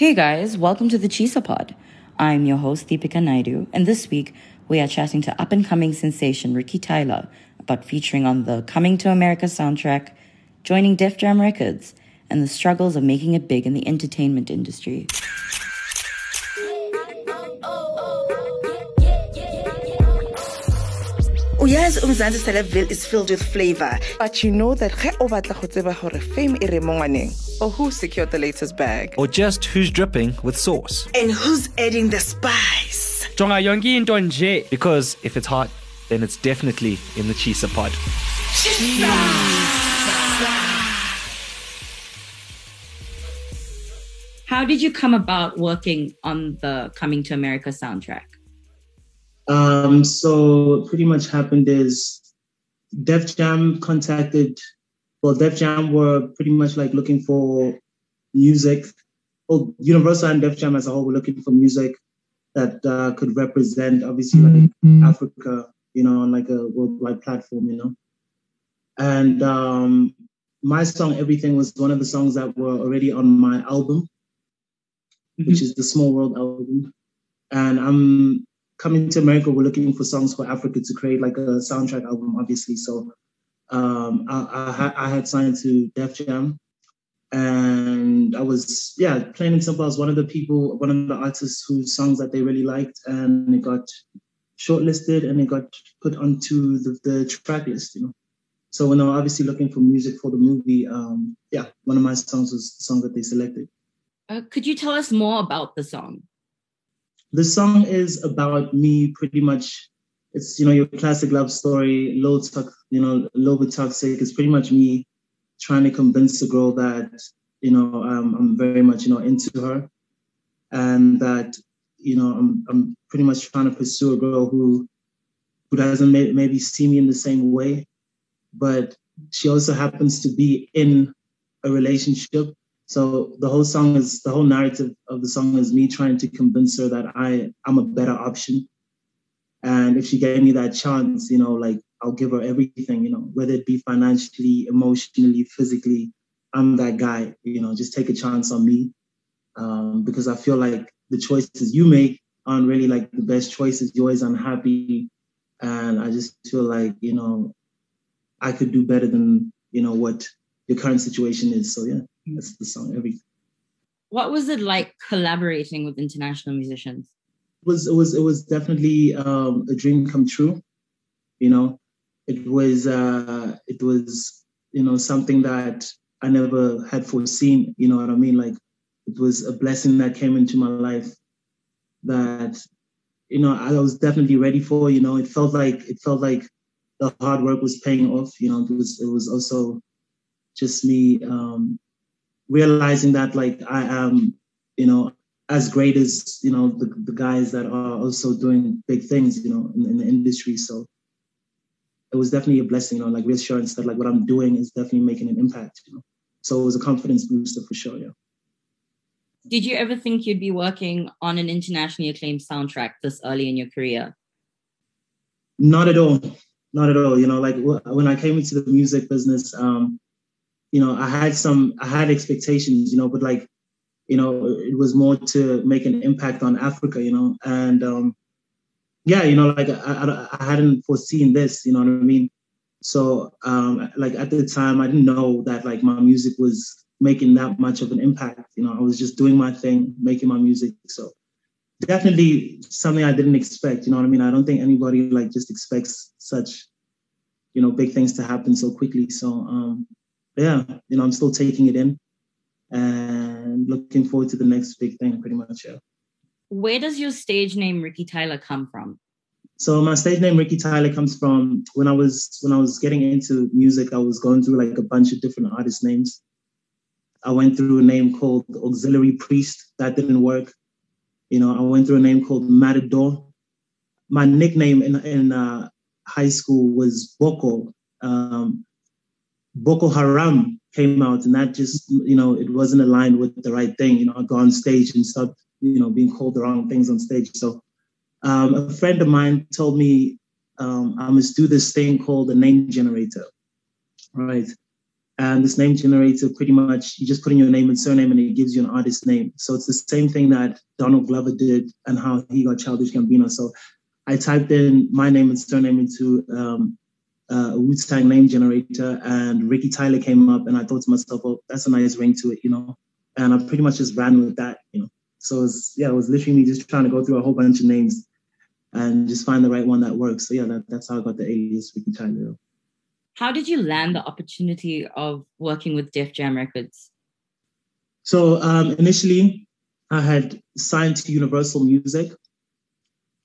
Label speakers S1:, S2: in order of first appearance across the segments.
S1: Hey guys, welcome to the Chisa Pod. I'm your host, Deepika Naidu, and this week we are chatting to up and coming sensation Ricky Tyler about featuring on the Coming to America soundtrack, joining Def Jam Records, and the struggles of making it big in the entertainment industry.
S2: Oh, uyazi umzansi celebville is filled with flavor but you know that ge o batla go tseba gore fame re mo ngwaneng or who secured the latest bag
S3: or just who's dripping with sauce.
S2: and who's adding the spice
S4: jonga yonke into nje
S3: Because if it's hot, then it's definitely in the Chisa pod.
S1: How did you come about working on the Coming to America soundtrack?
S5: Um, so pretty much happened is Def Jam contacted, well, Def Jam were pretty much like looking for music. Well, Universal and Def Jam as a whole were looking for music that uh, could represent, obviously, like Africa, you know, on like a worldwide platform, you know. And um, my song, Everything, was one of the songs that were already on my album, which is the Small World album. And I'm coming to America, we're looking for songs for Africa to create like a soundtrack album, obviously. So um, I, I, I had signed to Def Jam, and I was yeah, plain and simple. I was one of the people, one of the artists whose songs that they really liked, and it got shortlisted and it got put onto the, the track list. You know, so when they were obviously looking for music for the movie, um, yeah, one of my songs was the song that they selected.
S1: Uh, could you tell us more about the song?
S5: the song is about me pretty much it's you know your classic love story low tox you know a little bit toxic. It's pretty much me trying to convince the girl that you know um, i'm very much you know into her. And that you know i'm, I'm pretty much trying to pursue a girl who who doesn't may, maybe see me in the same way. But she also happens to be in a relationship. So the whole song is the whole narrative of the song is me trying to convince her that I I'm a better option. And if she gave me that chance, you know, like I'll give her everything, you know, whether it be financially, emotionally, physically, I'm that guy, you know, just take a chance on me. Um, because I feel like the choices you make aren't really like the best choices. You're always unhappy. And I just feel like, you know, I could do better than, you know, what your current situation is. So yeah, that's the song. Everything.
S1: What was it like collaborating with international musicians?
S5: Was it was it was definitely um, a dream come true. You know, it was uh, it was you know something that I never had foreseen. You know what I mean? Like it was a blessing that came into my life that you know I was definitely ready for. You know, it felt like it felt like the hard work was paying off. You know, it was it was also just me um, realizing that like I am, you know, as great as you know the, the guys that are also doing big things, you know, in, in the industry. So it was definitely a blessing, you know, like reassurance that like what I'm doing is definitely making an impact, you know. So it was a confidence booster for sure, yeah.
S1: Did you ever think you'd be working on an internationally acclaimed soundtrack this early in your career?
S5: Not at all, not at all. You know, like wh- when I came into the music business, um, you know, I had some, I had expectations, you know, but like, you know, it was more to make an impact on Africa, you know, and um, yeah, you know, like I, I, I hadn't foreseen this, you know what I mean? So, um, like at the time, I didn't know that like my music was making that much of an impact. You know, I was just doing my thing, making my music. So, definitely something I didn't expect. You know what I mean? I don't think anybody like just expects such, you know, big things to happen so quickly. So, um, yeah, you know, I'm still taking it in and looking forward to the next big thing. Pretty much, yeah.
S1: Where does your stage name Ricky Tyler come from?
S5: So my stage name Ricky Tyler comes from when I was when I was getting into music. I was going through like a bunch of different artist names. I went through a name called Auxiliary Priest. That didn't work. You know, I went through a name called Matador. My nickname in in uh, high school was Boko. Um, Boko Haram came out, and that just you know it wasn't aligned with the right thing. You know, I go on stage and start you know being called the wrong things on stage. So um, a friend of mine told me um, I must do this thing called a name generator, right? And this name generator pretty much you just put in your name and surname and it gives you an artist name. So it's the same thing that Donald Glover did and how he got Childish Gambino. So I typed in my name and surname into um, uh, a Wu Tang name generator, and Ricky Tyler came up, and I thought to myself, "Oh, that's a nice ring to it," you know. And I pretty much just ran with that, you know. So it was, yeah, it was literally just trying to go through a whole bunch of names and just find the right one that works. So yeah, that, that's how I got the alias Ricky Tyler.
S1: How did you land the opportunity of working with Def Jam Records?
S5: So um, initially, I had signed to Universal Music,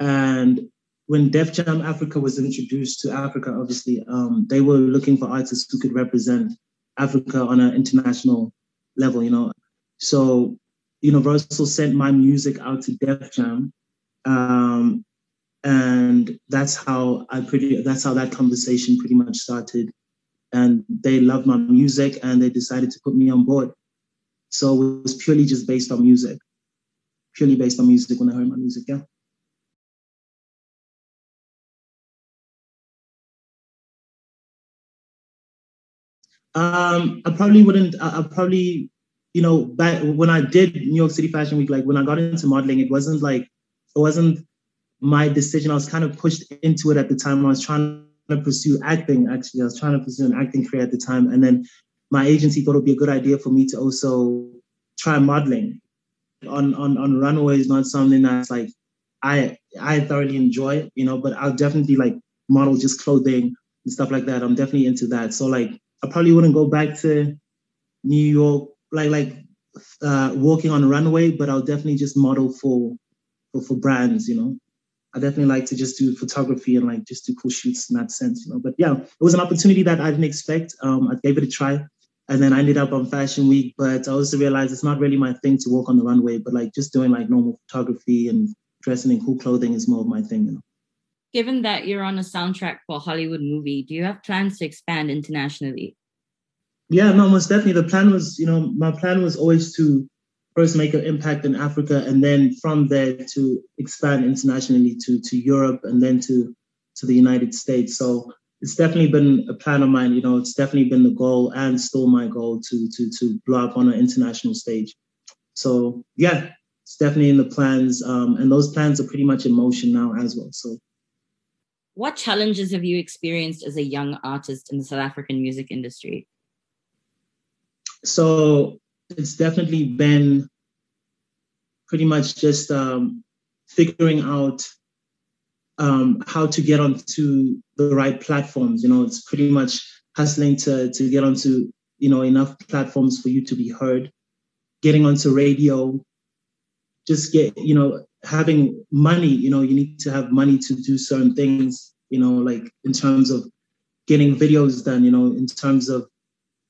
S5: and when Def Jam Africa was introduced to Africa, obviously, um, they were looking for artists who could represent Africa on an international level, you know. So Universal sent my music out to Def Jam, um, and that's how I pretty. That's how that conversation pretty much started. And they loved my music, and they decided to put me on board. So it was purely just based on music, purely based on music when I heard my music. Yeah. Um, I probably wouldn't. I, I probably, you know, back when I did New York City Fashion Week, like when I got into modeling, it wasn't like it wasn't my decision. I was kind of pushed into it at the time. I was trying to pursue acting. Actually, I was trying to pursue an acting career at the time, and then my agency thought it would be a good idea for me to also try modeling. On on on runway is not something that's like I I thoroughly enjoy, you know, but I'll definitely like model just clothing and stuff like that. I'm definitely into that. So like I probably wouldn't go back to New York like like uh, walking on a runway, but I'll definitely just model for, for for brands, you know. I definitely like to just do photography and like just do cool shoots in that sense, you know. But yeah, it was an opportunity that I didn't expect. Um, I gave it a try, and then I ended up on Fashion Week. But I also realized it's not really my thing to walk on the runway, but like just doing like normal photography and dressing in cool clothing is more of my thing, you know
S1: given that you're on a soundtrack for a Hollywood movie, do you have plans to expand internationally?
S5: Yeah, no, most definitely. The plan was, you know, my plan was always to first make an impact in Africa and then from there to expand internationally to to Europe and then to to the United States. So it's definitely been a plan of mine. You know, it's definitely been the goal and still my goal to to to blow up on an international stage. So yeah, it's definitely in the plans, um, and those plans are pretty much in motion now as well. So
S1: what challenges have you experienced as a young artist in the South African music industry?
S5: So it's definitely been pretty much just um, figuring out um, how to get onto the right platforms. You know, it's pretty much hustling to to get onto you know enough platforms for you to be heard, getting onto radio, just get you know having money, you know, you need to have money to do certain things, you know, like in terms of getting videos done, you know, in terms of,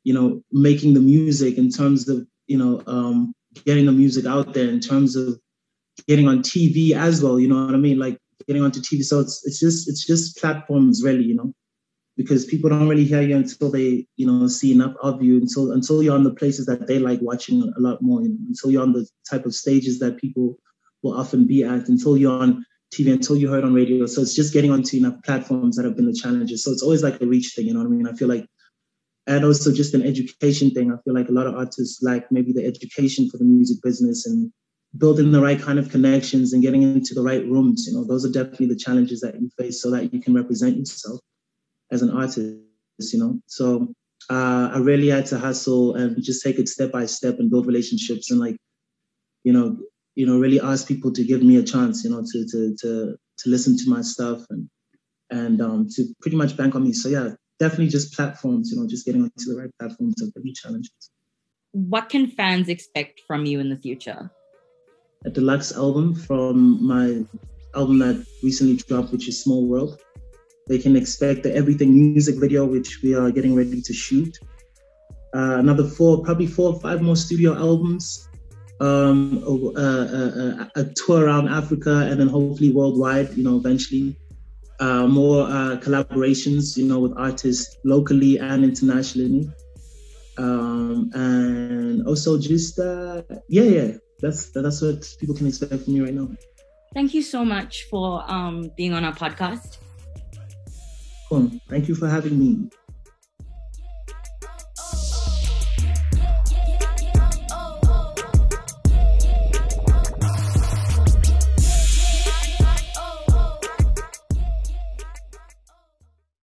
S5: you know, making the music, in terms of, you know, um, getting the music out there, in terms of getting on TV as well, you know what I mean? Like getting onto TV. So it's it's just it's just platforms really, you know, because people don't really hear you until they, you know, see enough of you until until you're on the places that they like watching a lot more, you know, until you're on the type of stages that people will often be at until you're on TV, until you heard on radio. So it's just getting onto enough platforms that have been the challenges. So it's always like a reach thing, you know what I mean? I feel like, and also just an education thing. I feel like a lot of artists lack maybe the education for the music business and building the right kind of connections and getting into the right rooms. You know, those are definitely the challenges that you face so that you can represent yourself as an artist. You know, so uh, I really had to hustle and just take it step by step and build relationships and like, you know, you know, really ask people to give me a chance, you know, to to to to listen to my stuff and and um, to pretty much bank on me. So yeah, definitely just platforms, you know, just getting onto the right platforms are really challenges.
S1: What can fans expect from you in the future?
S5: A deluxe album from my album that recently dropped, which is Small World. They can expect the Everything music video, which we are getting ready to shoot. Uh, another four, probably four or five more studio albums um, a, a, a, tour around Africa and then hopefully worldwide, you know, eventually. Uh, more uh, collaborations, you know, with artists locally and internationally. Um, and also just, uh, yeah, yeah, that's, that's what people can expect from me right now.
S1: Thank you so much for um, being on our podcast.
S5: Cool. Thank you for having me.